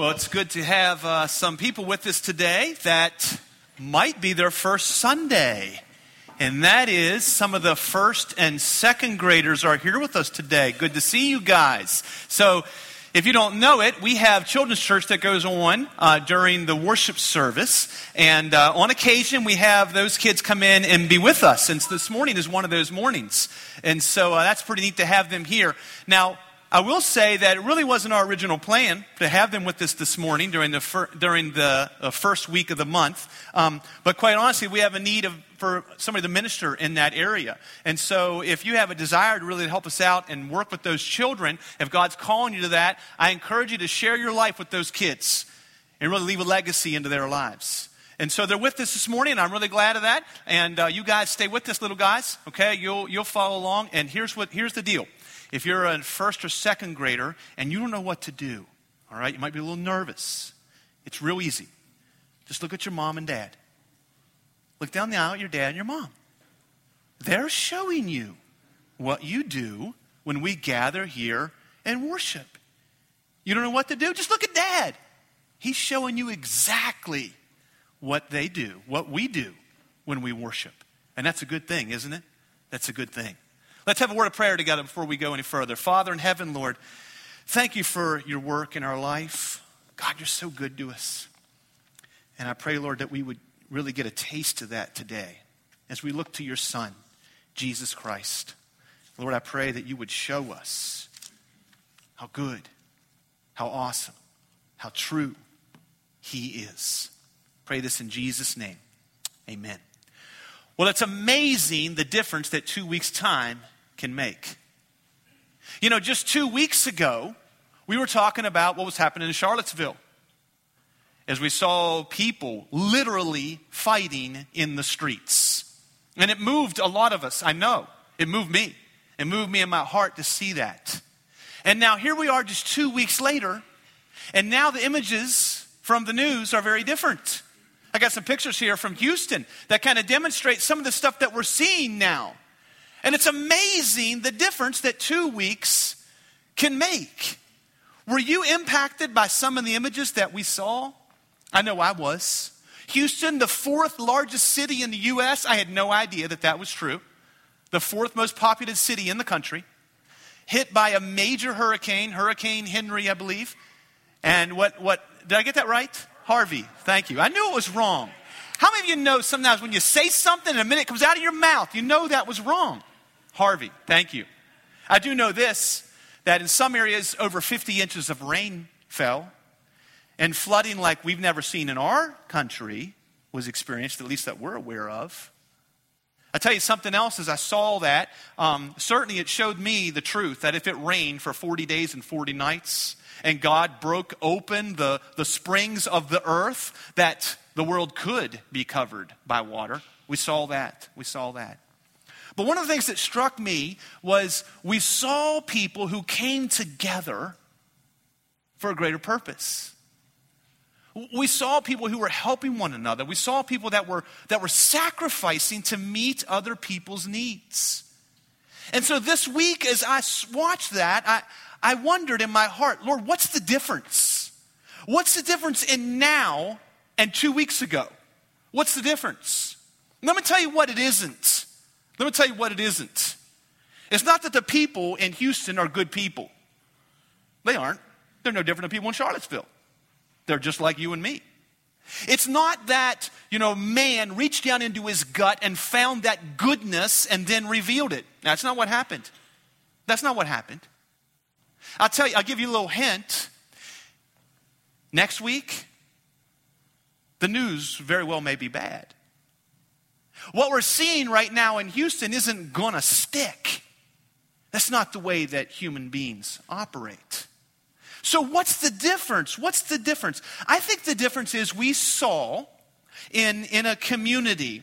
Well, it's good to have uh, some people with us today that might be their first Sunday. And that is some of the first and second graders are here with us today. Good to see you guys. So, if you don't know it, we have children's church that goes on uh, during the worship service. And uh, on occasion, we have those kids come in and be with us. And this morning is one of those mornings. And so uh, that's pretty neat to have them here. Now, I will say that it really wasn't our original plan to have them with us this morning during the, fir- during the uh, first week of the month. Um, but quite honestly, we have a need of, for somebody to minister in that area. And so if you have a desire to really help us out and work with those children, if God's calling you to that, I encourage you to share your life with those kids and really leave a legacy into their lives. And so they're with us this morning, and I'm really glad of that. And uh, you guys stay with us, little guys. Okay, you'll you'll follow along. And here's what here's the deal. If you're a first or second grader and you don't know what to do, all right, you might be a little nervous. It's real easy. Just look at your mom and dad. Look down the aisle at your dad and your mom. They're showing you what you do when we gather here and worship. You don't know what to do? Just look at dad. He's showing you exactly what they do, what we do when we worship. And that's a good thing, isn't it? That's a good thing. Let's have a word of prayer together before we go any further. Father in heaven, Lord, thank you for your work in our life. God, you're so good to us. And I pray, Lord, that we would really get a taste of that today as we look to your Son, Jesus Christ. Lord, I pray that you would show us how good, how awesome, how true he is. Pray this in Jesus' name. Amen. Well, it's amazing the difference that two weeks' time can make. You know, just two weeks ago, we were talking about what was happening in Charlottesville as we saw people literally fighting in the streets. And it moved a lot of us, I know. It moved me. It moved me in my heart to see that. And now here we are just two weeks later, and now the images from the news are very different. I got some pictures here from Houston that kind of demonstrate some of the stuff that we're seeing now. And it's amazing the difference that two weeks can make. Were you impacted by some of the images that we saw? I know I was. Houston, the fourth largest city in the U.S., I had no idea that that was true. The fourth most populous city in the country, hit by a major hurricane, Hurricane Henry, I believe. And what, what, did I get that right? Harvey, thank you. I knew it was wrong. How many of you know sometimes when you say something and a minute comes out of your mouth, you know that was wrong? Harvey, thank you. I do know this that in some areas over 50 inches of rain fell, and flooding like we've never seen in our country was experienced, at least that we're aware of. I tell you something else as I saw that, um, certainly it showed me the truth that if it rained for 40 days and 40 nights, and God broke open the, the springs of the earth, that the world could be covered by water. We saw that. We saw that. But one of the things that struck me was we saw people who came together for a greater purpose. We saw people who were helping one another. We saw people that were, that were sacrificing to meet other people's needs. And so this week, as I watched that, I, I wondered in my heart, Lord, what's the difference? What's the difference in now and two weeks ago? What's the difference? Let me tell you what it isn't. Let me tell you what it isn't. It's not that the people in Houston are good people. They aren't. They're no different than people in Charlottesville. They're just like you and me. It's not that, you know, man reached down into his gut and found that goodness and then revealed it. That's not what happened. That's not what happened. I'll tell you, I'll give you a little hint. Next week, the news very well may be bad. What we're seeing right now in Houston isn't going to stick. That's not the way that human beings operate. So, what's the difference? What's the difference? I think the difference is we saw in, in a community,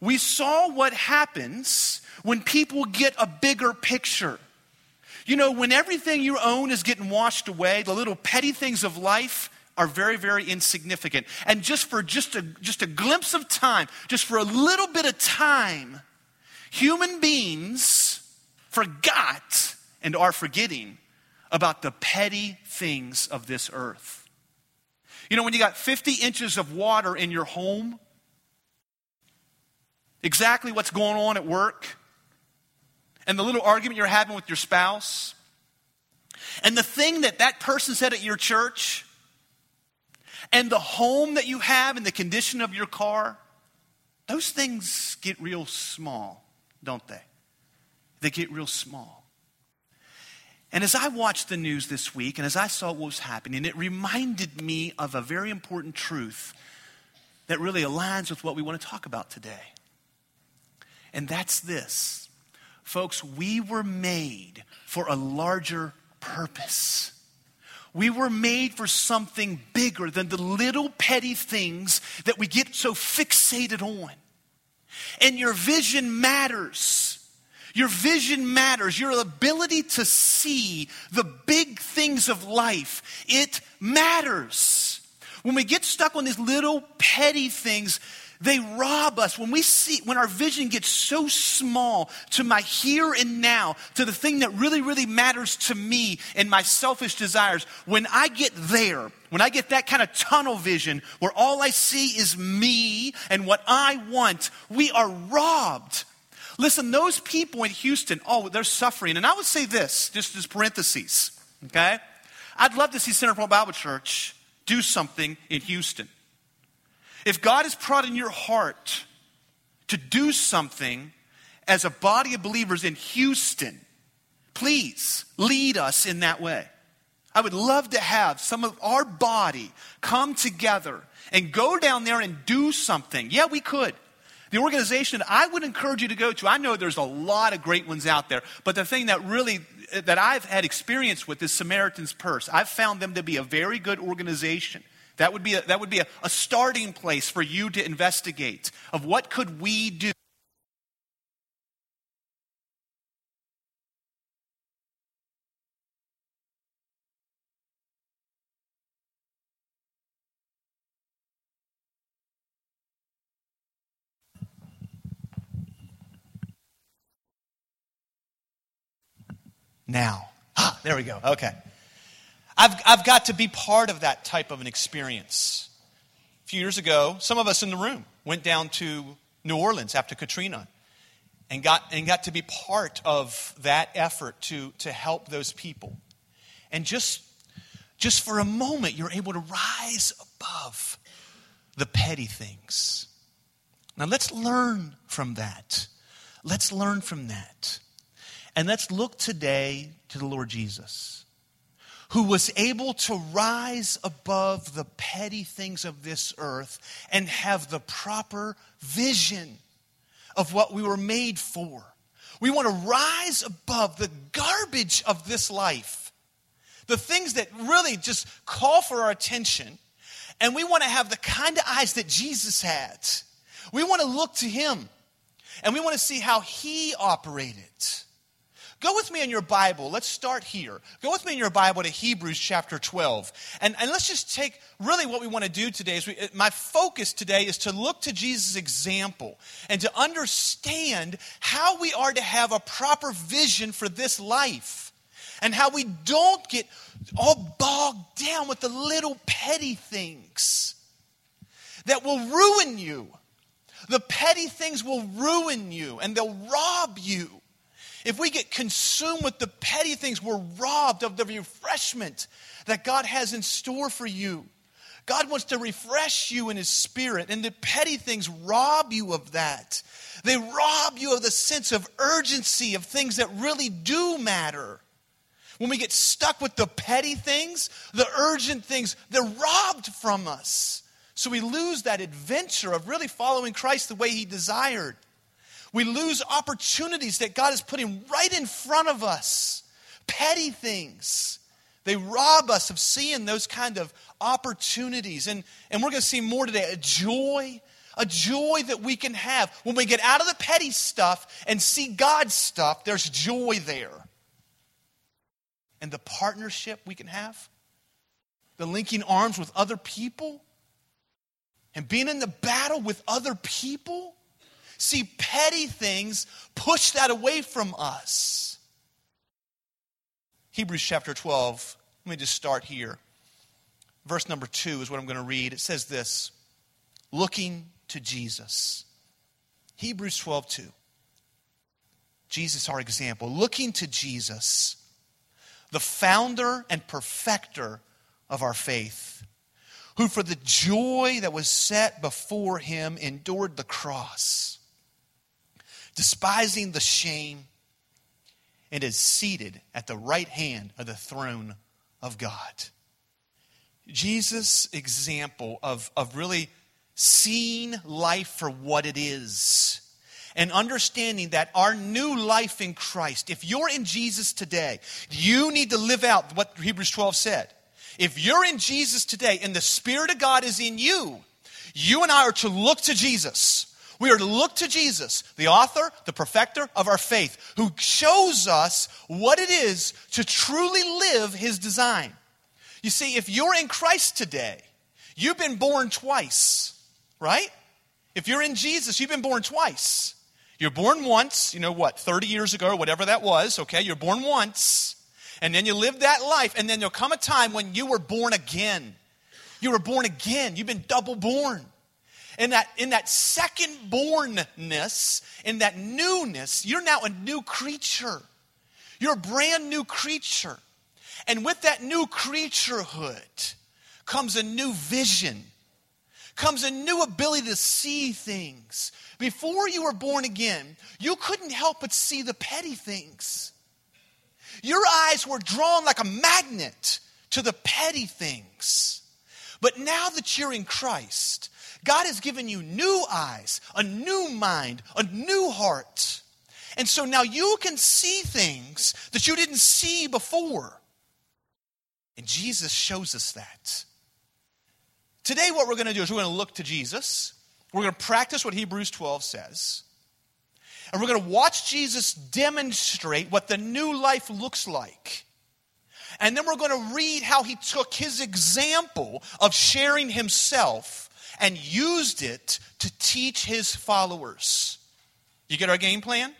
we saw what happens when people get a bigger picture. You know, when everything you own is getting washed away, the little petty things of life are very, very insignificant. And just for just a, just a glimpse of time, just for a little bit of time, human beings forgot and are forgetting about the petty things of this earth. You know, when you got 50 inches of water in your home, exactly what's going on at work, and the little argument you're having with your spouse, and the thing that that person said at your church, and the home that you have and the condition of your car, those things get real small, don't they? They get real small. And as I watched the news this week and as I saw what was happening, it reminded me of a very important truth that really aligns with what we want to talk about today. And that's this folks, we were made for a larger purpose. We were made for something bigger than the little petty things that we get so fixated on. And your vision matters. Your vision matters. Your ability to see the big things of life, it matters. When we get stuck on these little petty things, they rob us. When we see, when our vision gets so small to my here and now, to the thing that really, really matters to me and my selfish desires, when I get there, when I get that kind of tunnel vision where all I see is me and what I want, we are robbed Listen, those people in Houston, oh, they're suffering. And I would say this, just as parentheses, okay? I'd love to see Center Point Bible Church do something in Houston. If God has put in your heart to do something as a body of believers in Houston, please lead us in that way. I would love to have some of our body come together and go down there and do something. Yeah, we could. The organization I would encourage you to go to, I know there's a lot of great ones out there, but the thing that really that I've had experience with is Samaritan's Purse. I've found them to be a very good organization. That would be a, that would be a, a starting place for you to investigate of what could we do now. Ah, there we go. Okay. I've, I've got to be part of that type of an experience. A few years ago, some of us in the room went down to New Orleans after Katrina and got, and got to be part of that effort to, to help those people. And just, just for a moment, you're able to rise above the petty things. Now, let's learn from that. Let's learn from that. And let's look today to the Lord Jesus, who was able to rise above the petty things of this earth and have the proper vision of what we were made for. We want to rise above the garbage of this life, the things that really just call for our attention. And we want to have the kind of eyes that Jesus had. We want to look to him and we want to see how he operated. Go with me in your Bible. Let's start here. Go with me in your Bible to Hebrews chapter 12. And, and let's just take really what we want to do today. Is we, my focus today is to look to Jesus' example and to understand how we are to have a proper vision for this life and how we don't get all bogged down with the little petty things that will ruin you. The petty things will ruin you and they'll rob you if we get consumed with the petty things, we're robbed of the refreshment that God has in store for you. God wants to refresh you in His Spirit, and the petty things rob you of that. They rob you of the sense of urgency of things that really do matter. When we get stuck with the petty things, the urgent things, they're robbed from us. So we lose that adventure of really following Christ the way He desired. We lose opportunities that God is putting right in front of us. Petty things. They rob us of seeing those kind of opportunities. And, and we're going to see more today a joy, a joy that we can have. When we get out of the petty stuff and see God's stuff, there's joy there. And the partnership we can have, the linking arms with other people, and being in the battle with other people See, petty things push that away from us. Hebrews chapter 12, let me just start here. verse number two is what I'm going to read. It says this looking to Jesus. Hebrews 12, 2. Jesus, our example. Looking to Jesus, the founder and perfecter of our faith, who for the joy that was set before him endured the cross, despising the shame, and is seated at the right hand of the throne of God. Jesus' example of, of really seeing life for what it is and understanding that our new life in Christ, if you're in Jesus today, you need to live out what Hebrews 12 said. If you're in Jesus today and the Spirit of God is in you, you and I are to look to Jesus. We are to look to Jesus, the author, the perfecter of our faith, who shows us what it is to truly live his design. You see, if you're in Christ today, you've been born twice right? If you're in Jesus, you've been born twice. You're born once, you know what, 30 years ago, whatever that was, okay? You're born once, and then you live that life, and then there'll come a time when you were born again. You were born again. You've been double born. In that, in that second bornness, in that newness, you're now a new creature. You're a brand new creature. And with that new creaturehood comes a new vision comes a new ability to see things. Before you were born again, you couldn't help but see the petty things. Your eyes were drawn like a magnet to the petty things. But now that you're in Christ, God has given you new eyes, a new mind, a new heart. And so now you can see things that you didn't see before. And Jesus shows us that. Today, what we're going to do is we're going to look to Jesus. We're going to practice what Hebrews 12 says. And we're going to watch Jesus demonstrate what the new life looks like. And then we're going to read how he took his example of sharing himself and used it to teach his followers. You get our game plan?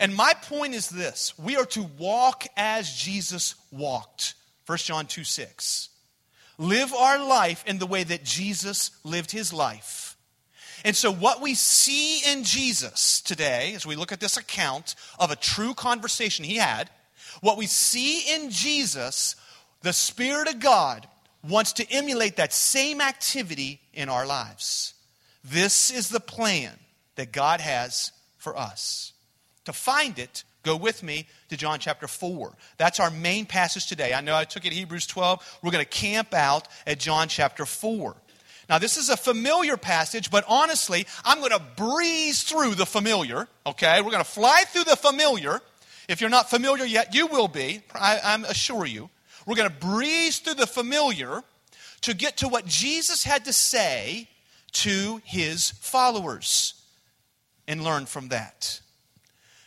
And my point is this we are to walk as Jesus walked. 1 John 2 6 live our life in the way that Jesus lived his life. And so, what we see in Jesus today, as we look at this account of a true conversation he had, what we see in Jesus, the Spirit of God wants to emulate that same activity in our lives. This is the plan that God has for us. To find it, Go with me to John chapter 4. That's our main passage today. I know I took it Hebrews 12. We're going to camp out at John chapter 4. Now, this is a familiar passage, but honestly, I'm going to breeze through the familiar, okay? We're going to fly through the familiar. If you're not familiar yet, you will be, I, I assure you. We're going to breeze through the familiar to get to what Jesus had to say to his followers and learn from that.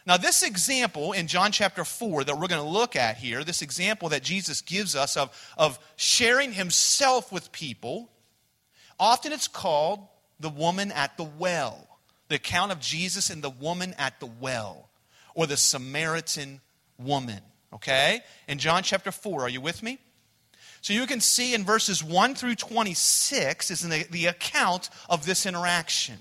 Now, this example in John chapter 4 that we're going to look at here, this example that Jesus gives us of, of sharing himself with people, often it's called the woman at the well. The account of Jesus and the woman at the well, or the Samaritan woman. Okay? In John chapter 4, are you with me? So you can see in verses 1 through 26 is the, the account of this interaction.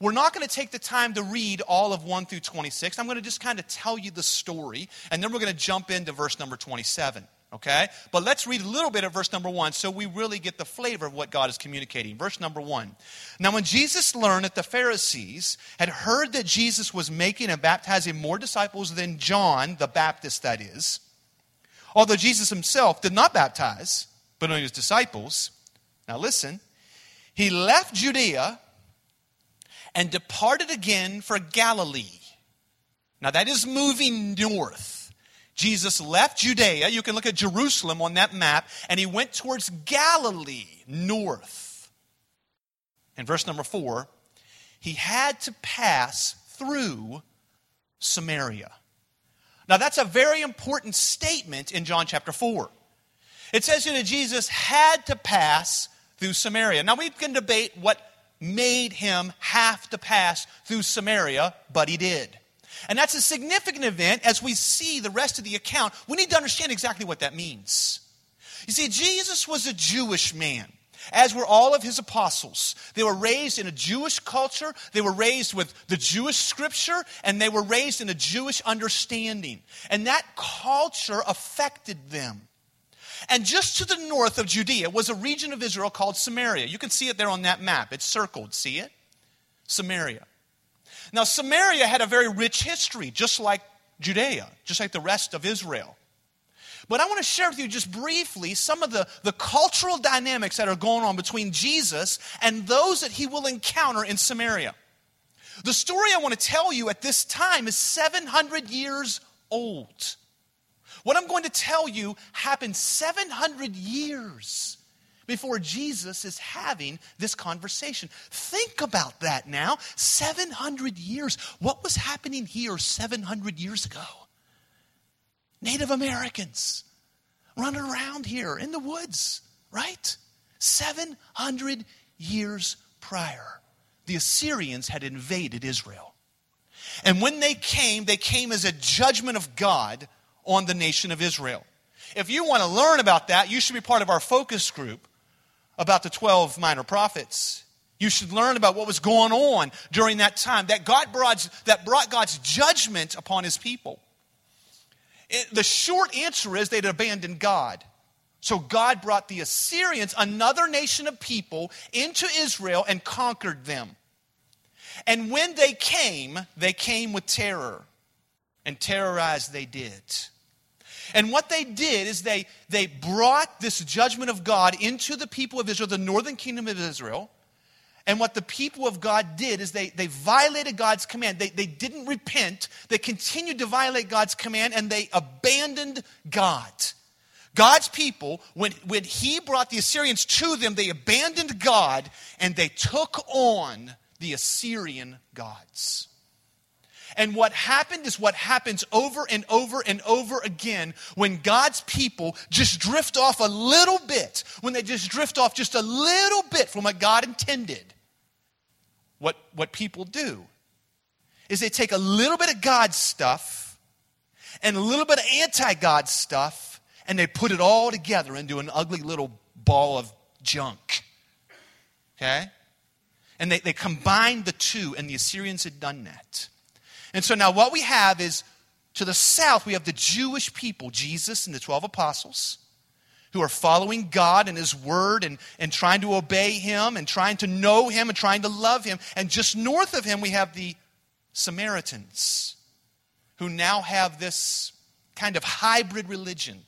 We're not going to take the time to read all of 1 through 26. I'm going to just kind of tell you the story, and then we're going to jump into verse number 27. Okay? But let's read a little bit of verse number 1 so we really get the flavor of what God is communicating. Verse number 1. Now, when Jesus learned that the Pharisees had heard that Jesus was making and baptizing more disciples than John, the Baptist, that is, although Jesus himself did not baptize, but only his disciples, now listen, he left Judea and departed again for Galilee. Now that is moving north. Jesus left Judea. You can look at Jerusalem on that map, and he went towards Galilee, north. In verse number four, he had to pass through Samaria. Now, that's a very important statement in John chapter 4. It says here that Jesus had to pass through Samaria. Now, we can debate what made him have to pass through Samaria, but he did. And that's a significant event as we see the rest of the account. We need to understand exactly what that means. You see, Jesus was a Jewish man as were all of his apostles. They were raised in a Jewish culture, they were raised with the Jewish scripture, and they were raised in a Jewish understanding. And that culture affected them. And just to the north of Judea was a region of Israel called Samaria. You can see it there on that map. It's circled. See it? Samaria. Now, Samaria had a very rich history, just like Judea, just like the rest of Israel. But I want to share with you just briefly some of the, the cultural dynamics that are going on between Jesus and those that he will encounter in Samaria. The story I want to tell you at this time is 700 years old. What I'm going to tell you happened 700 years before Jesus is having this conversation. Think about that now. 700 years. What was happening here 700 years ago? Native Americans running around here in the woods, right? 700 years prior, the Assyrians had invaded Israel. And when they came, they came as a judgment of God on the nation of Israel. If you want to learn about that, you should be part of our focus group about the 12 minor prophets. You should learn about what was going on during that time that God brought, that brought God's judgment upon his people. It, the short answer is they'd abandoned God. So God brought the Assyrians, another nation of people, into Israel and conquered them. And when they came, they came with terror. And terrorized they did. And what they did is they, they brought this judgment of God into the people of Israel, the northern kingdom of Israel, and what the people of God did is they, they violated God's command. They, they didn't repent. They continued to violate God's command and they abandoned God. God's people, when, when He brought the Assyrians to them, they abandoned God and they took on the Assyrian gods. And what happened is what happens over and over and over again when God's people just drift off a little bit, when they just drift off just a little bit from what God intended. What, what people do is they take a little bit of God's stuff and a little bit of anti God stuff and they put it all together into an ugly little ball of junk. Okay? And they, they combined the two, and the Assyrians had done that. And so now what we have is to the south, we have the Jewish people, Jesus and the 12 apostles, who are following God and His Word and, and trying to obey Him and trying to know Him and trying to love Him. And just north of Him, we have the Samaritans, who now have this kind of hybrid religion.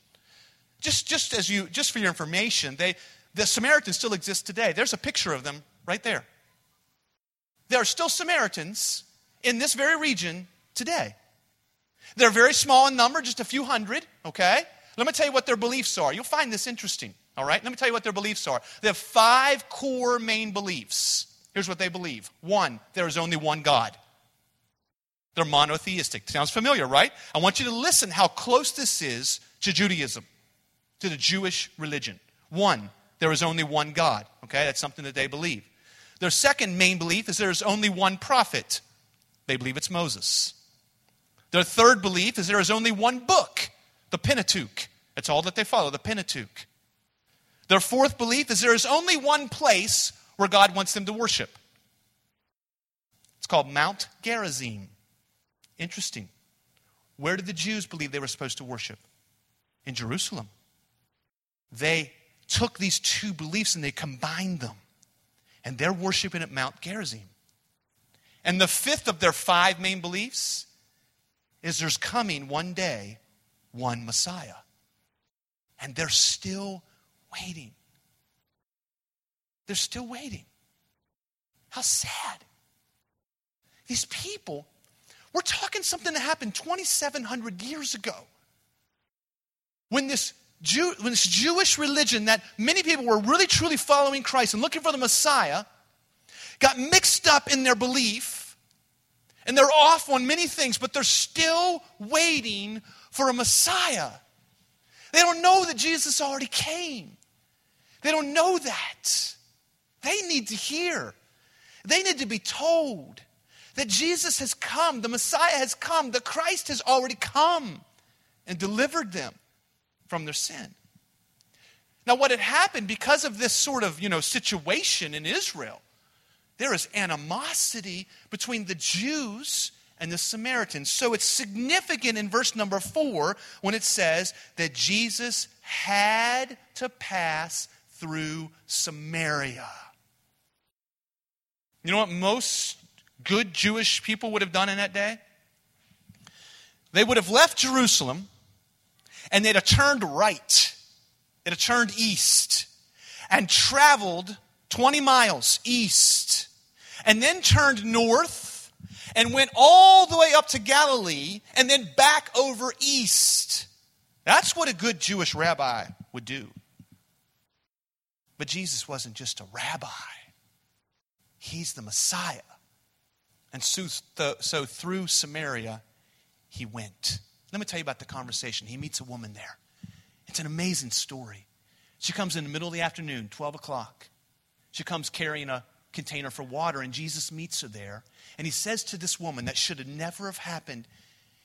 Just, just as you, just for your information, they, the Samaritans still exist today. There's a picture of them right there. There are still Samaritans in this very region today. They're very small in number, just a few hundred, okay? Let me tell you what their beliefs are. You'll find this interesting, all right? Let me tell you what their beliefs are. They have five core main beliefs. Here's what they believe one, there is only one God. They're monotheistic. Sounds familiar, right? I want you to listen how close this is to Judaism, to the Jewish religion. One, there is only one God. Okay, that's something that they believe. Their second main belief is there is only one prophet. They believe it's Moses. Their third belief is there is only one book, the Pentateuch. That's all that they follow, the Pentateuch. Their fourth belief is there is only one place where God wants them to worship. It's called Mount Gerizim. Interesting. Where did the Jews believe they were supposed to worship? In Jerusalem. They took these two beliefs and they combined them. And they're worshiping at Mount Gerizim. And the fifth of their five main beliefs is there's coming one day one Messiah. And they're still waiting. They're still waiting. How sad. These people, we're talking something that happened 2,700 years ago. When this, Jew, when this Jewish religion that many people were really truly following Christ and looking for the Messiah got mixed up in their belief, and they're off on many things, but they're still waiting for a Messiah. They don't know that Jesus already came. They don't know that. They need to hear. They need to be told that Jesus has come, the Messiah has come, the Christ has already come and delivered them from their sin. Now, what had happened because of this sort of, you know, situation in Israel, there is animosity between the Jews and the Samaritans. So it's significant in verse number four when it says that Jesus had to pass through Samaria. You know what most good Jewish people would have done in that day? They would have left Jerusalem and they'd have turned right, they'd have turned east and traveled 20 miles east and then turned north and went all the way up to Galilee and then back over east. That's what a good Jewish rabbi would do. But Jesus wasn't just a rabbi, he's the Messiah. And so, through Samaria, he went. Let me tell you about the conversation. He meets a woman there. It's an amazing story. She comes in the middle of the afternoon, 12 o'clock. She comes carrying a container for water, and Jesus meets her there. And he says to this woman that should have never have happened.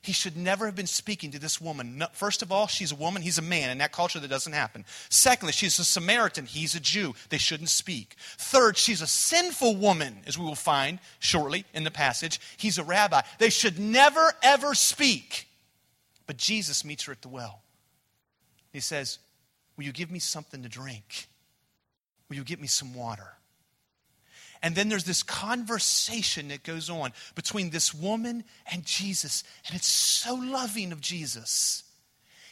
He should never have been speaking to this woman. First of all, she's a woman, he's a man. In that culture, that doesn't happen. Secondly, she's a Samaritan, he's a Jew. They shouldn't speak. Third, she's a sinful woman, as we will find shortly in the passage. He's a rabbi. They should never, ever speak. But Jesus meets her at the well. He says, Will you give me something to drink? Will you get me some water? And then there's this conversation that goes on between this woman and Jesus. And it's so loving of Jesus.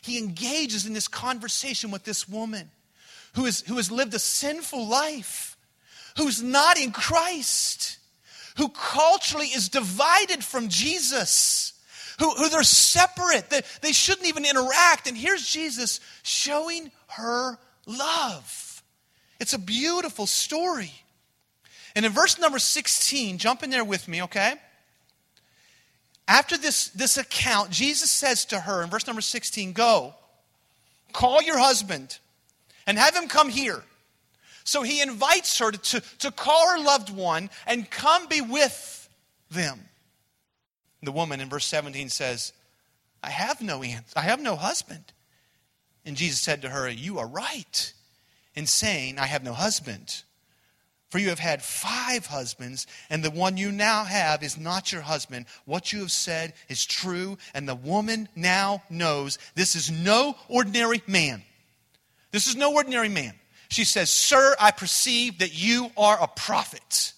He engages in this conversation with this woman who, is, who has lived a sinful life, who's not in Christ, who culturally is divided from Jesus. Who, who they're separate, that they shouldn't even interact. And here's Jesus showing her love. It's a beautiful story. And in verse number 16, jump in there with me, okay? After this, this account, Jesus says to her in verse number 16, Go, call your husband and have him come here. So he invites her to, to, call her loved one and come be with them. The woman in verse 17 says, I have no aunt, I have no husband. And Jesus said to her, You are right in saying, I have no husband. For you have had five husbands, and the one you now have is not your husband. What you have said is true, and the woman now knows this is no ordinary man. This is no ordinary man. She says, Sir, I perceive that you are a prophet.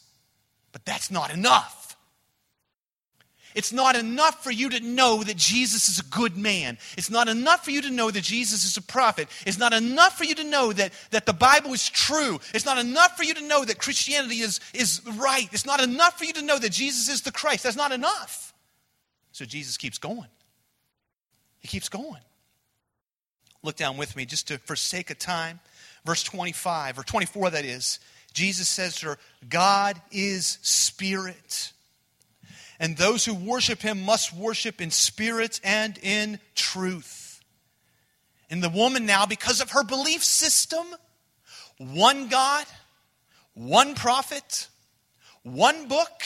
But that's not enough. It's not enough for you to know that Jesus is a good man. It's not enough for you to know that Jesus is a prophet. It's not enough for you to know that, that the Bible is true. It's not enough for you to know that Christianity is, is right. It's not enough for you to know that Jesus is the Christ. That's not enough. So Jesus keeps going. He keeps going. Look down with me just to, for sake of time. Verse 25, or 24, that is. Jesus says to her, God is spirit and those who worship him must worship in spirit and in truth. And the woman now, because of her belief system, one God, one prophet, one book,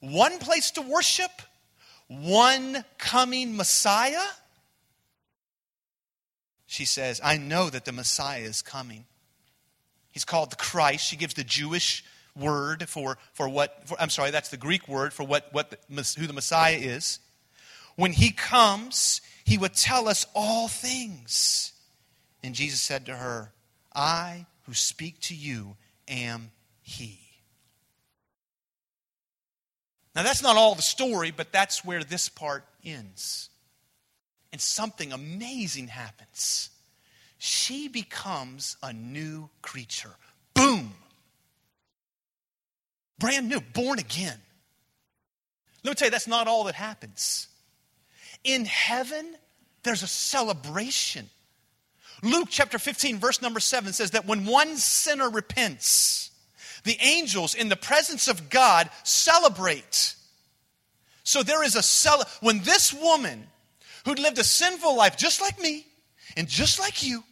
one place to worship, one coming Messiah, she says, I know that the Messiah is coming. He's called the Christ. She gives the Jewish word for, for what, for, I'm sorry, that's the Greek word for what, what the, who the Messiah is. When he comes, he would tell us all things. And Jesus said to her, I who speak to you am he. Now, that's not all the story, but that's where this part ends. And something amazing happens. She becomes a new creature. Boom! Brand new, born again. Let me tell you, that's not all that happens. In heaven, there's a celebration. Luke chapter 15, verse number 7 says that when one sinner repents, the angels in the presence of God celebrate. So there is a cel when this woman who'd lived a sinful life just like me and just like you,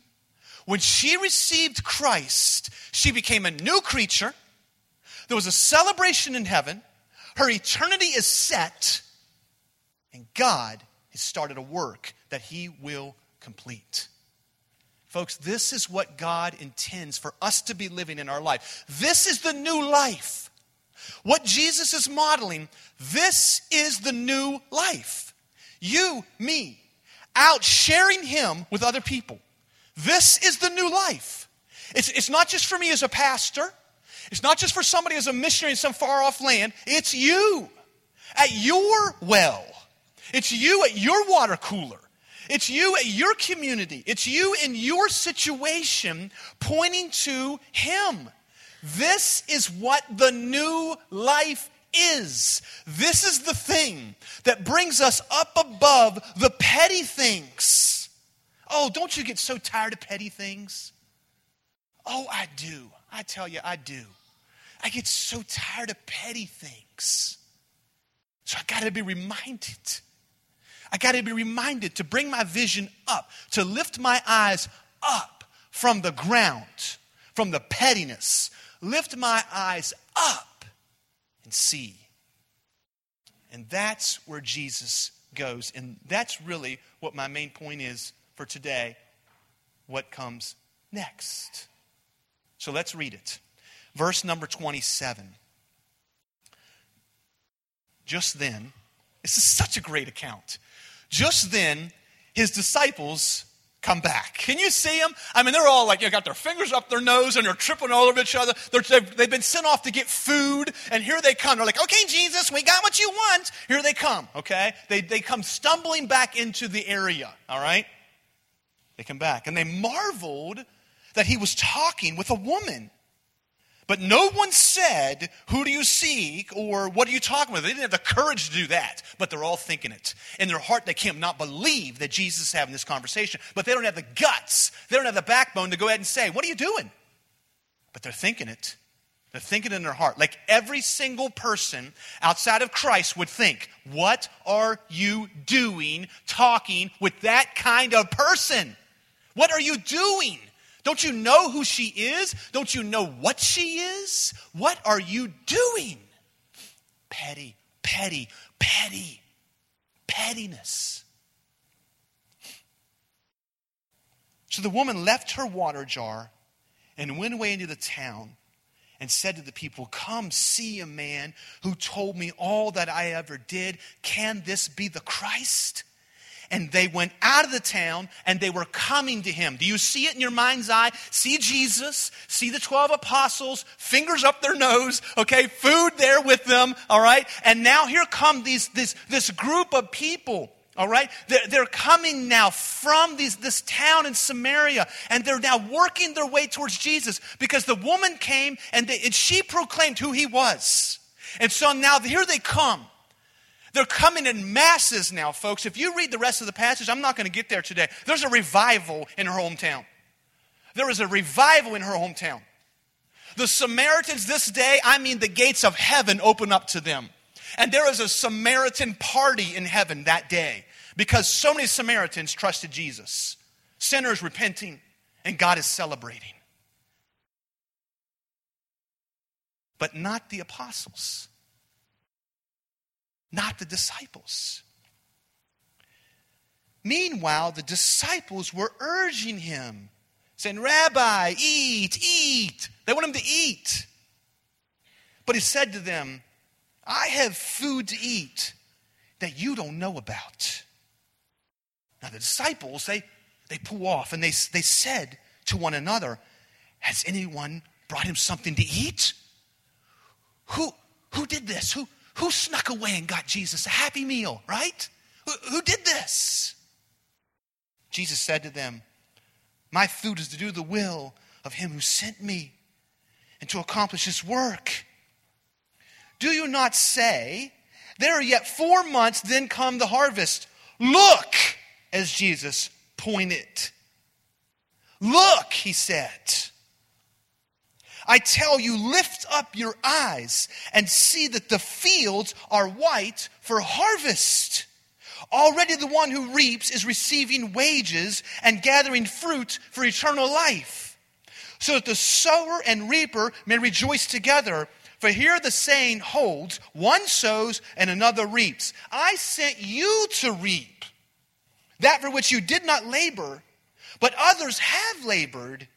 when she received Christ, she became a new creature. There was a celebration in heaven. Her eternity is set. And God has started a work that He will complete. Folks, this is what God intends for us to be living in our life. This is the new life. What Jesus is modeling, this is the new life. You, me, out sharing Him with other people. This is the new life. It's, it's not just for me as a pastor, it's not just for somebody as a missionary in some far off land. It's you at your well, it's you at your water cooler. It's you at your community. It's you in your situation pointing to Him. This is what the new life is. This is the thing that brings us up above the petty things. Oh, don't you get so tired of petty things? Oh, I do. I tell you, I do. I get so tired of petty things. So I got to be reminded I got to be reminded to bring my vision up, to lift my eyes up from the ground, from the pettiness. Lift my eyes up and see. And that's where Jesus goes. And that's really what my main point is for today. What comes next? So let's read it. Verse number 27. Just then, this is such a great account. Just then, his disciples come back. Can you see them? I mean, they're all like, you know, got their fingers up their nose and they're tripping all over each other. They've, they've been sent off to get food, and here they come. They're like, okay, Jesus, we got what you want. Here they come, okay? They, they come stumbling back into the area, all right? They come back, and they marveled that he was talking with a woman. But no one said, Who do you seek? or What are you talking about? They didn't have the courage to do that, but they're all thinking it. In their heart, they can't not believe that Jesus is having this conversation, but they don't have the guts, they don't have the backbone to go ahead and say, What are you doing? But they're thinking it. They're thinking in their heart. Like every single person outside of Christ would think, What are you doing talking with that kind of person? What are you doing? Don't you know who she is? Don't you know what she is? What are you doing? Petty, petty, petty, pettiness. So the woman left her water jar and went away into the town and said to the people, Come see a man who told me all that I ever did. Can this be the Christ? And they went out of the town and they were coming to him. Do you see it in your mind's eye? See Jesus, see the 12 apostles, fingers up their nose, okay, food there with them, all right? And now here come these, this, this group of people. All right? They're, they're coming now from these, this town in Samaria, and they're now working their way towards Jesus because the woman came and, they, and she proclaimed who he was. And so now here they come. They're coming in masses now, folks. If you read the rest of the passage, I'm not going to get there today. There's a revival in her hometown. There is a revival in her hometown. The Samaritans this day, I mean, the gates of heaven open up to them. And there is a Samaritan party in heaven that day because so many Samaritans trusted Jesus. Sinners repenting, and God is celebrating. But not the apostles not the disciples. Meanwhile, the disciples were urging him, saying, Rabbi, eat, eat. They want him to eat. But he said to them, I have food to eat that you don't know about. Now, the disciples, they, they pull off and they, they said to one another, Has anyone brought him something to eat? Who, who did this? Who, who snuck away and got Jesus a happy meal, right? Who, who did this? Jesus said to them, My food is to do the will of him who sent me and to accomplish his work. Do you not say, There are yet four months, then come the harvest? Look, as Jesus pointed. Look, he said. I tell you, lift up your eyes and see that the fields are white for harvest. Already the one who reaps is receiving wages and gathering fruit for eternal life, so that the sower and reaper may rejoice together. For here the saying holds one sows and another reaps. I sent you to reap that for which you did not labor But others have labored,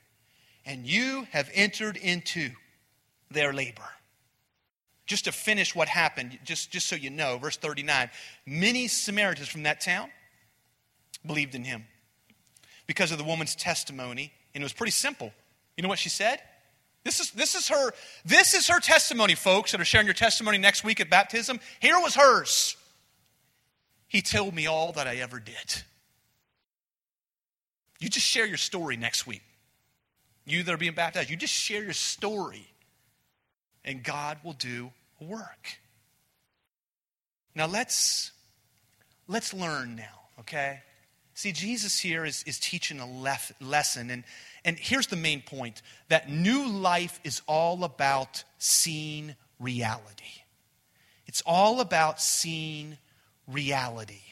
and you have entered into their labor. Just to finish what happened, just, just so you know, verse 39 many Samaritans from that town believed in him because of the woman's testimony, and it was pretty simple. You know what she said? This is, this is her this is her testimony, folks that are sharing your testimony next week at baptism. Here was hers. He told me all that I ever did. You just share your story next week. You that are being baptized, you just share your story, and God will do work. Now let's let's learn now, okay? See, Jesus here is, is teaching a lef- lesson, and, and here's the main point that new life is all about seeing reality. It's all about seeing reality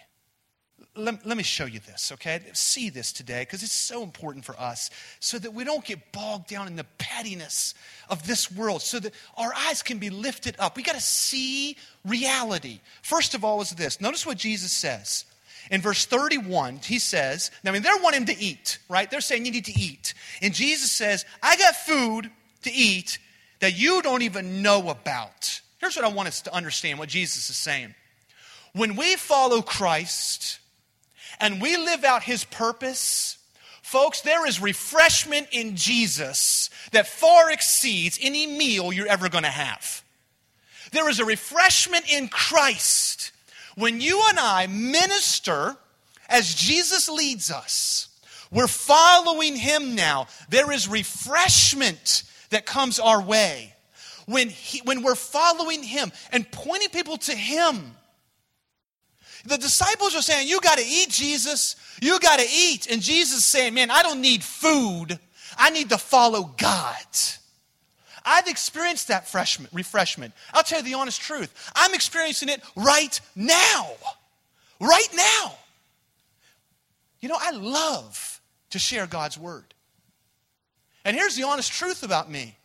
let, let me show you this, okay? See this today because it's so important for us so that we don't get bogged down in the pettiness of this world, so that our eyes can be lifted up. We got to see reality. First of all, is this notice what Jesus says. In verse 31, he says, I mean, they're wanting to eat, right? They're saying you need to eat. And Jesus says, I got food to eat that you don't even know about. Here's what I want us to understand what Jesus is saying. When we follow Christ, and we live out his purpose, folks, there is refreshment in Jesus that far exceeds any meal you're ever going to have. There is a refreshment in Christ when you and I minister as Jesus leads us. We're following him now. There is refreshment that comes our way. When, he, when we're following him and pointing people to him, the disciples are saying, You got to eat, Jesus. You got to eat. And Jesus is saying, Man, I don't need food. I need to follow God. I've experienced that refreshment. I'll tell you the honest truth. I'm experiencing it right now. Right now. You know, I love to share God's word. And here's the honest truth about me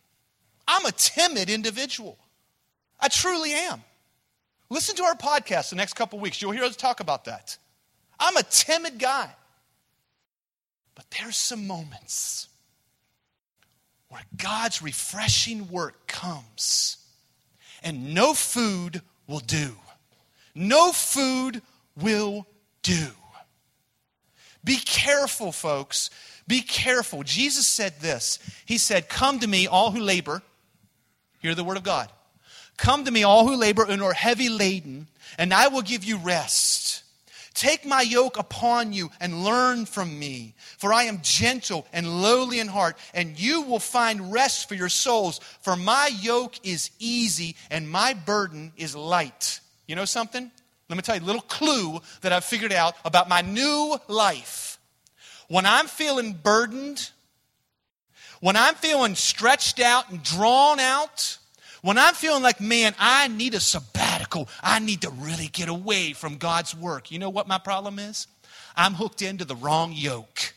I'm a timid individual. I truly am. Listen to our podcast the next couple weeks. You'll hear us talk about that. I'm a timid guy. But there's some moments where God's refreshing work comes and no food will do. No food will do. Be careful, folks. Be careful. Jesus said this He said, Come to me, all who labor. Hear the word of God. Come to me, all who labor and are heavy laden, and I will give you rest. Take my yoke upon you and learn from me, for I am gentle and lowly in heart, and you will find rest for your souls. For my yoke is easy and my burden is light. You know something? Let me tell you a little clue that I've figured out about my new life. When I'm feeling burdened, when I'm feeling stretched out and drawn out, when I'm feeling like, man, I need a sabbatical, I need to really get away from God's work, you know what my problem is? I'm hooked into the wrong yoke.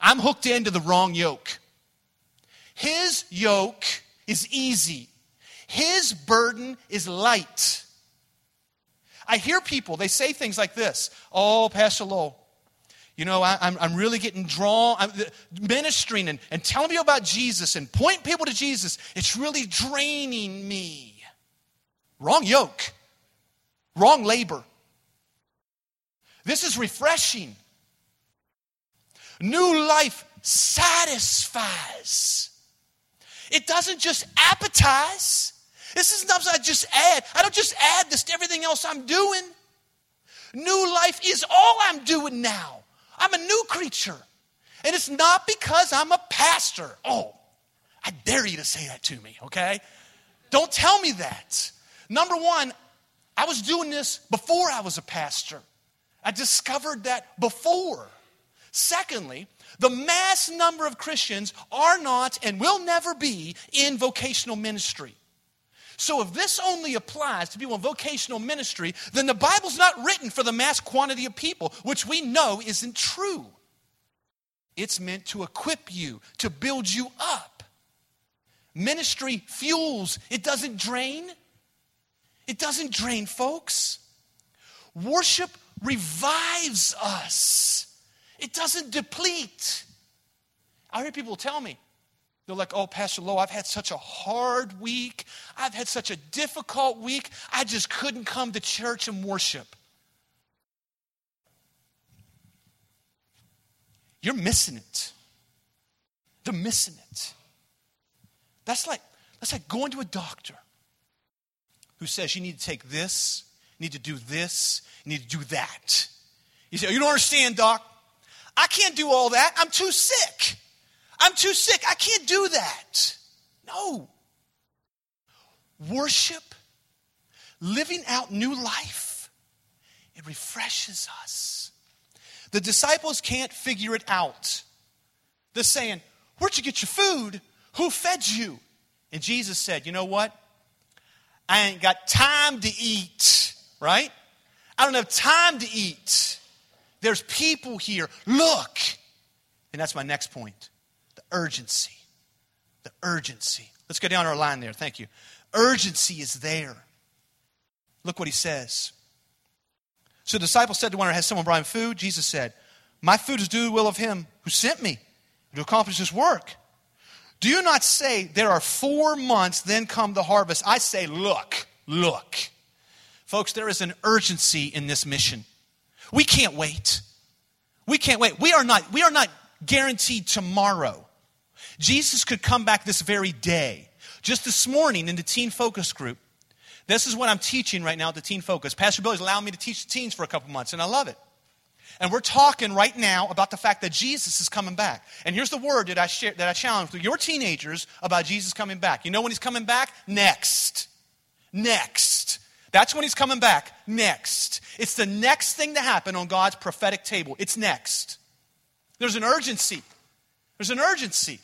I'm hooked into the wrong yoke. His yoke is easy, His burden is light. I hear people, they say things like this Oh, Pastor Lowell, you know, I, am really getting drawn, I'm ministering and, and telling people about Jesus and pointing people to Jesus. It's really draining me. Wrong yoke, wrong labor. This is refreshing. New life satisfies. It doesn't just appetize. This is not I just add. I don't just add this to everything else I'm doing. New life is all I'm doing now. I'm a new creature. And it's not because I'm a pastor. Oh, I dare you to say that to me, okay? Don't tell me that. Number one, I was doing this before I was a pastor. I discovered that before. Secondly, the mass number of Christians are not and will never be in vocational ministry. So if this only applies to people in vocational ministry, then the Bible's not written for the mass quantity of people, which we know isn't true. It's meant to equip you, to build you up. Ministry fuels, it doesn't drain. It doesn't drain, folks. Worship revives us. It doesn't deplete. I hear people tell me, they're like, oh, Pastor Lowe, I've had such a hard week. I've had such a difficult week. I just couldn't come to church and worship. You're missing it. They're missing it. That's like, that's like going to a doctor who says you need to take this, you need to do this, you need to do that. You say, oh, You don't understand, doc. I can't do all that. I'm too sick. I'm too sick. I can't do that. No. Worship, living out new life, it refreshes us. The disciples can't figure it out. They're saying, Where'd you get your food? Who fed you? And Jesus said, You know what? I ain't got time to eat, right? I don't have time to eat. There's people here. Look. And that's my next point urgency. The urgency. Let's go down our line there. Thank you. Urgency is there. Look what he says. So the disciples said to one Has someone brought him food? Jesus said, My food is to do the will of him who sent me to accomplish his work. Do you not say, There are four months, then come the harvest? I say, Look, look. Folks, there is an urgency in this mission. We can't wait. We can't wait. We are not, we are not guaranteed tomorrow. Jesus could come back this very day. Just this morning in the teen focus group, this is what I'm teaching right now at the teen focus. Pastor Billy's allowed me to teach the teens for a couple months, and I love it. And we're talking right now about the fact that Jesus is coming back. And here's the word that I share, that I challenge your teenagers about Jesus coming back. You know when he's coming back? Next. Next. That's when he's coming back. Next. It's the next thing to happen on God's prophetic table. It's next. There's an urgency. There's an urgency.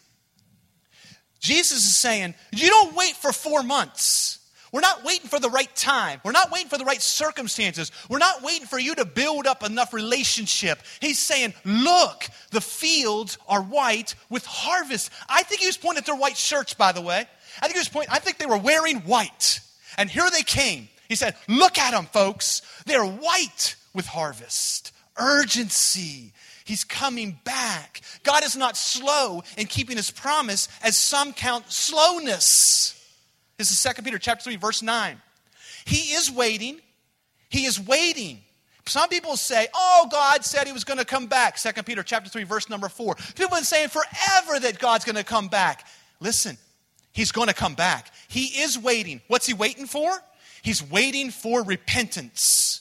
Jesus is saying, you don't wait for four months. We're not waiting for the right time. We're not waiting for the right circumstances. We're not waiting for you to build up enough relationship. He's saying, Look, the fields are white with harvest. I think he was pointing at their white shirts, by the way. I think he was pointing, I think they were wearing white. And here they came. He said, Look at them, folks. They're white with harvest. Urgency. He's coming back. God is not slow in keeping his promise, as some count slowness. This is 2 Peter chapter 3, verse 9. He is waiting. He is waiting. Some people say, oh, God said he was going to come back. 2 Peter chapter 3, verse number 4. People have been saying forever that God's going to come back. Listen, he's going to come back. He is waiting. What's he waiting for? He's waiting for repentance.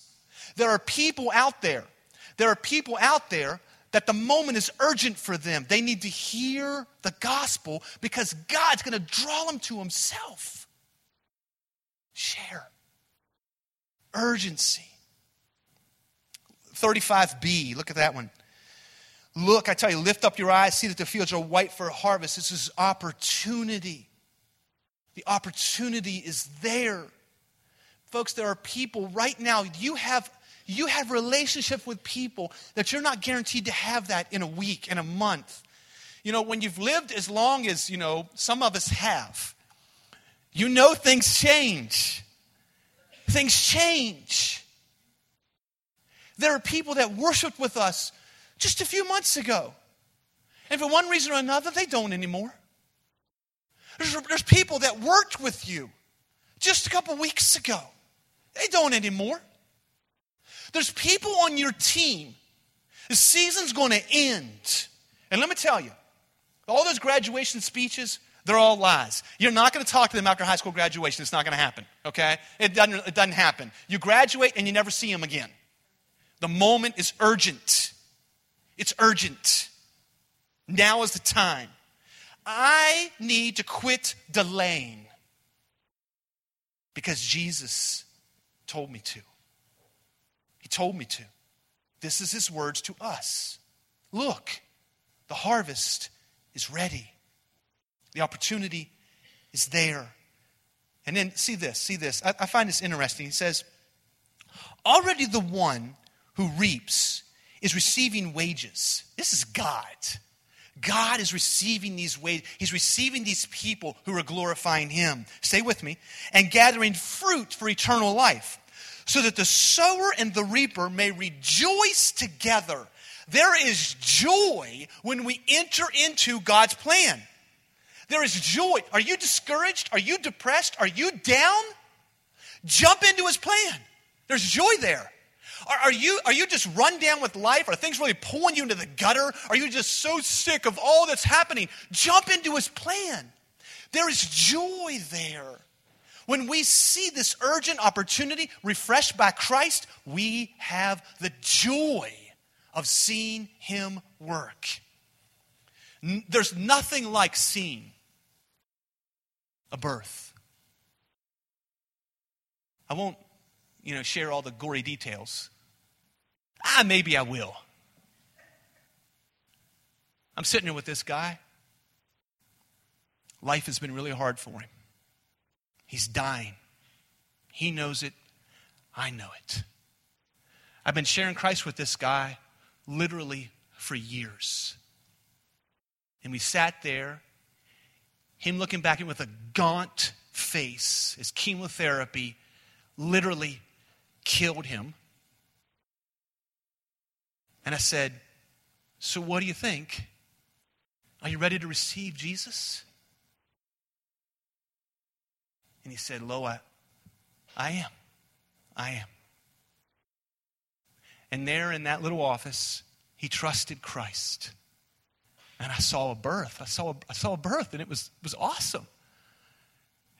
There are people out there. There are people out there that the moment is urgent for them. They need to hear the gospel because God's going to draw them to himself. Share. Urgency. 35b, look at that one. Look, I tell you, lift up your eyes, see that the fields are white for harvest. This is opportunity. The opportunity is there. Folks, there are people right now, you have you have relationship with people that you're not guaranteed to have that in a week, in a month. You know, when you've lived as long as, you know, some of us have, you know things change. Things change. There are people that worshiped with us just a few months ago. And for one reason or another, they don't anymore. There's, there's people that worked with you just a couple weeks ago. They don't anymore. There's people on your team. The season's going to end. And let me tell you, all those graduation speeches, they're all lies. You're not going to talk to them after high school graduation. It's not going to happen, okay? It doesn't, it doesn't happen. You graduate and you never see them again. The moment is urgent. It's urgent. Now is the time. I need to quit delaying because Jesus told me to. Told me to. This is his words to us. Look, the harvest is ready. The opportunity is there. And then see this, see this. I, I find this interesting. He says, Already the one who reaps is receiving wages. This is God. God is receiving these wages. He's receiving these people who are glorifying Him. Stay with me. And gathering fruit for eternal life, so that the sower and the reaper may rejoice together. There is joy when we enter into God's plan. There is joy. Are you discouraged? Are you depressed? Are you down? Jump into his plan. There's joy there. Are, are, you, are you just run down with life? Are things really pulling you into the gutter? Are you just so sick of all that's happening? Jump into his plan. There is joy there. When we see this urgent opportunity refreshed by Christ, we have the joy of seeing him work. There's nothing like seeing a birth. I won't, you know, share all the gory details. Ah, maybe I will. I'm sitting here with this guy. Life has been really hard for him. He's dying. He knows it. I know it. I've been sharing Christ with this guy literally for years. And we sat there, him looking back at with a gaunt face, his chemotherapy literally killed him. And I said, So what do you think? Are you ready to receive Jesus? And he said, Lo, I, I am. I am. And there in that little office, he trusted Christ. And I saw a birth. I saw a, I saw a birth, and it was, was awesome.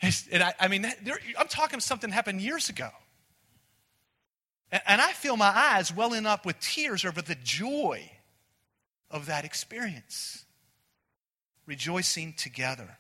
And I, I mean, there, I'm talking something happened years ago. And, and I feel my eyes welling up with tears over the joy of that experience. Rejoicing together.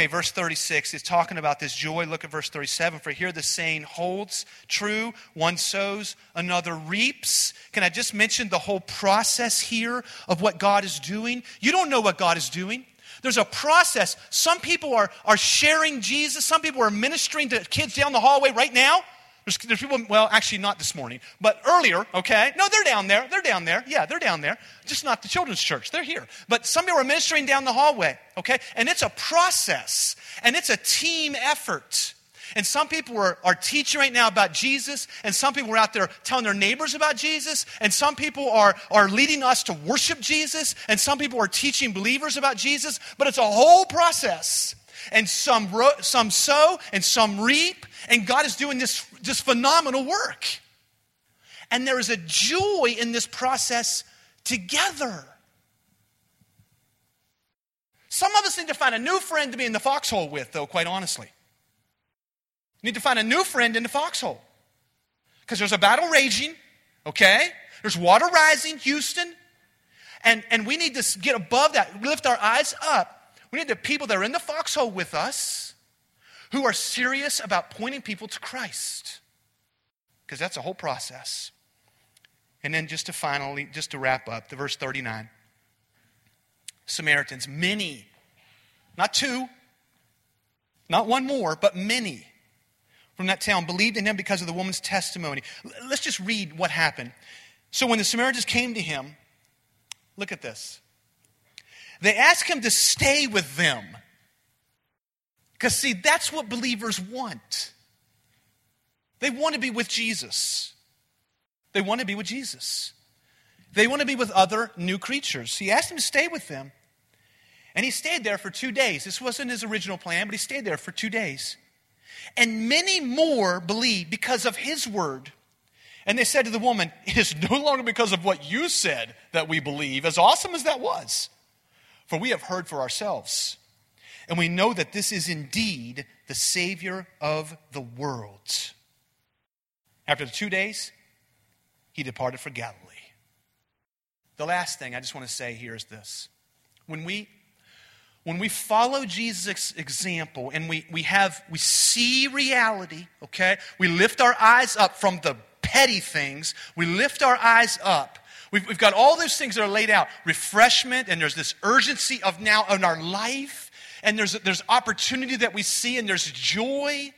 Okay, verse 36 is talking about this joy. Look at verse 37. For here the saying holds true one sows, another reaps. Can I just mention the whole process here of what God is doing? You don't know what God is doing. There's a process. Some people are, are sharing Jesus, some people are ministering to kids down the hallway right now. There's, there's people, well, actually not this morning, but earlier, okay? No, they're down there. They're down there. Yeah, they're down there. Just not the children's church. They're here. But some people are ministering down the hallway, okay? And it's a process, and it's a team effort. And some people are, are teaching right now about Jesus, and some people are out there telling their neighbors about Jesus, and some people are, are leading us to worship Jesus, and some people are teaching believers about Jesus, but it's a whole process. And some, ro- some sow and some reap, and God is doing this just phenomenal work. And there is a joy in this process together. Some of us need to find a new friend to be in the foxhole with, though, quite honestly. Need to find a new friend in the foxhole. Because there's a battle raging, okay? There's water rising, Houston. And, and we need to get above that, lift our eyes up. We need the people that are in the foxhole with us who are serious about pointing people to Christ. Because that's a whole process. And then just to finally, just to wrap up, the verse 39. Samaritans, many, not two, not one more, but many from that town believed in him because of the woman's testimony. Let's just read what happened. So when the Samaritans came to him, look at this. They asked him to stay with them. Because, see, that's what believers want. They want to be with Jesus. They want to be with Jesus. They want to be with other new creatures. He asked him to stay with them. And he stayed there for two days. This wasn't his original plan, but he stayed there for two days. And many more believed because of his word. And they said to the woman, It is no longer because of what you said that we believe, as awesome as that was. For we have heard for ourselves. And we know that this is indeed the Savior of the world. After the two days, he departed for Galilee. The last thing I just want to say here is this. When we when we follow Jesus' example and we, we have we see reality, okay? We lift our eyes up from the petty things. We lift our eyes up. We've, we've got all those things that are laid out. Refreshment, and there's this urgency of now in our life, and there's, there's opportunity that we see, and there's joy,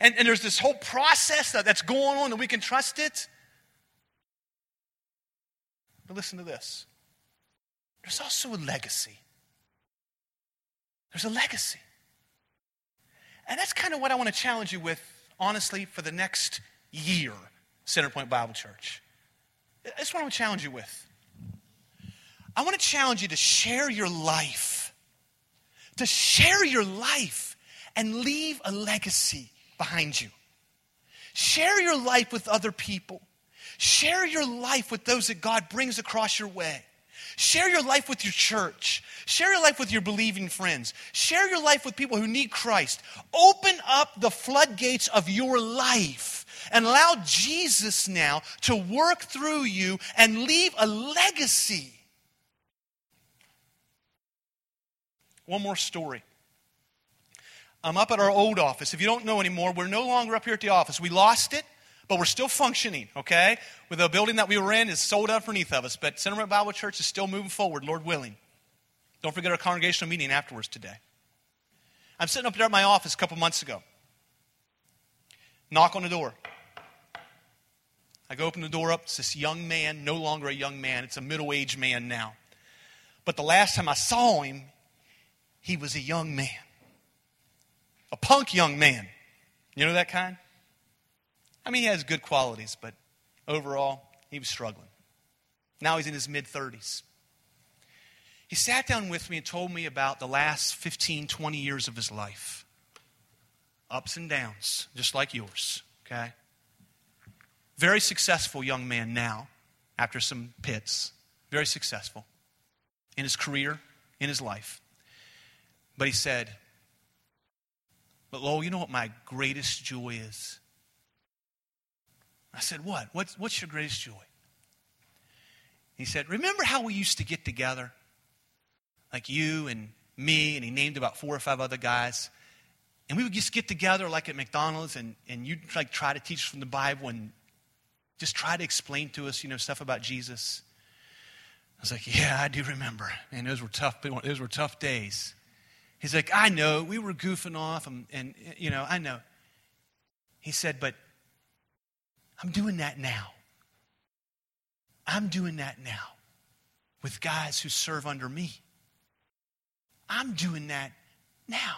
and, and there's this whole process that, that's going on, and we can trust it. But listen to this. There's also a legacy. There's a legacy. And that's kind of what I want to challenge you with, honestly, for the next year, Centerpoint Bible Church. That's what I want to challenge you with. I want to challenge you to share your life, to share your life and leave a legacy behind you. Share your life with other people. Share your life with those that God brings across your way. Share your life with your church. Share your life with your believing friends. Share your life with people who need Christ. Open up the floodgates of your life and allow Jesus now to work through you and leave a legacy. One more story. I'm up at our old office. If you don't know anymore, we're no longer up here at the office. We lost it, but we're still functioning, okay? With the building that we were in is sold out underneath of us, but Centerpoint Bible Church is still moving forward, Lord willing. Don't forget our congregational meeting afterwards today. I'm sitting up there at my office a couple months ago. Knock on the door. I go open the door up. It's this young man, no longer a young man. It's a middle aged man now. But the last time I saw him, he was a young man, a punk young man. You know that kind? I mean, he has good qualities, but overall, he was struggling. Now he's in his mid 30s. He sat down with me and told me about the last 15, 20 years of his life. Ups and downs, just like yours, okay? Very successful young man now, after some pits. Very successful in his career, in his life. But he said, But Lowell, you know what my greatest joy is? I said, What? What's, what's your greatest joy? He said, Remember how we used to get together? Like you and me, and he named about four or five other guys. And we would just get together like at McDonald's, and, and you'd like try to teach from the Bible and just try to explain to us, you know, stuff about Jesus. I was like, Yeah, I do remember. Man, those were tough, those were tough days. He's like, I know, we were goofing off, and, and you know, I know. He said, but I'm doing that now. I'm doing that now with guys who serve under me. I'm doing that now.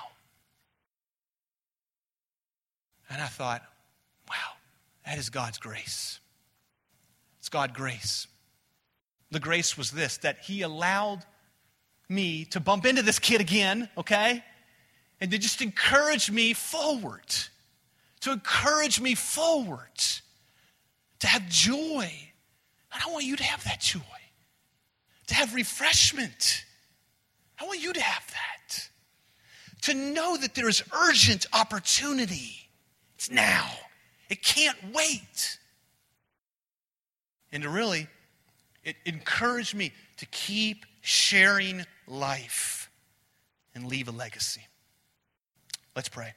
And I thought, wow, that is God's grace. It's God's grace. The grace was this that He allowed me to bump into this kid again, okay? And to just encourage me forward. To encourage me forward. To have joy. And I want you to have that joy. To have refreshment. I want you to have that. To know that there is urgent opportunity. It's now. It can't wait. And to really, it encouraged me to keep sharing life and leave a legacy. Let's pray.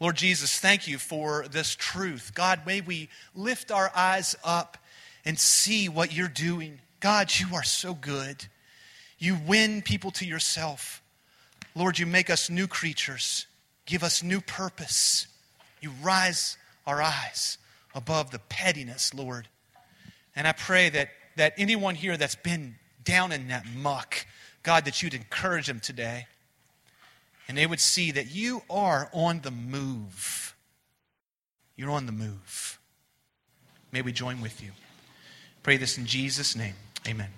Lord Jesus, thank you for this truth. God, may we lift our eyes up and see what you're doing. God, you are so good. You win people to yourself. Lord, you make us new creatures, give us new purpose. You rise our eyes above the pettiness, Lord. And I pray that, that anyone here that's been down in that muck, God, that you'd encourage them today. And they would see that you are on the move. You're on the move. May we join with you. Pray this in Jesus' name. Amen.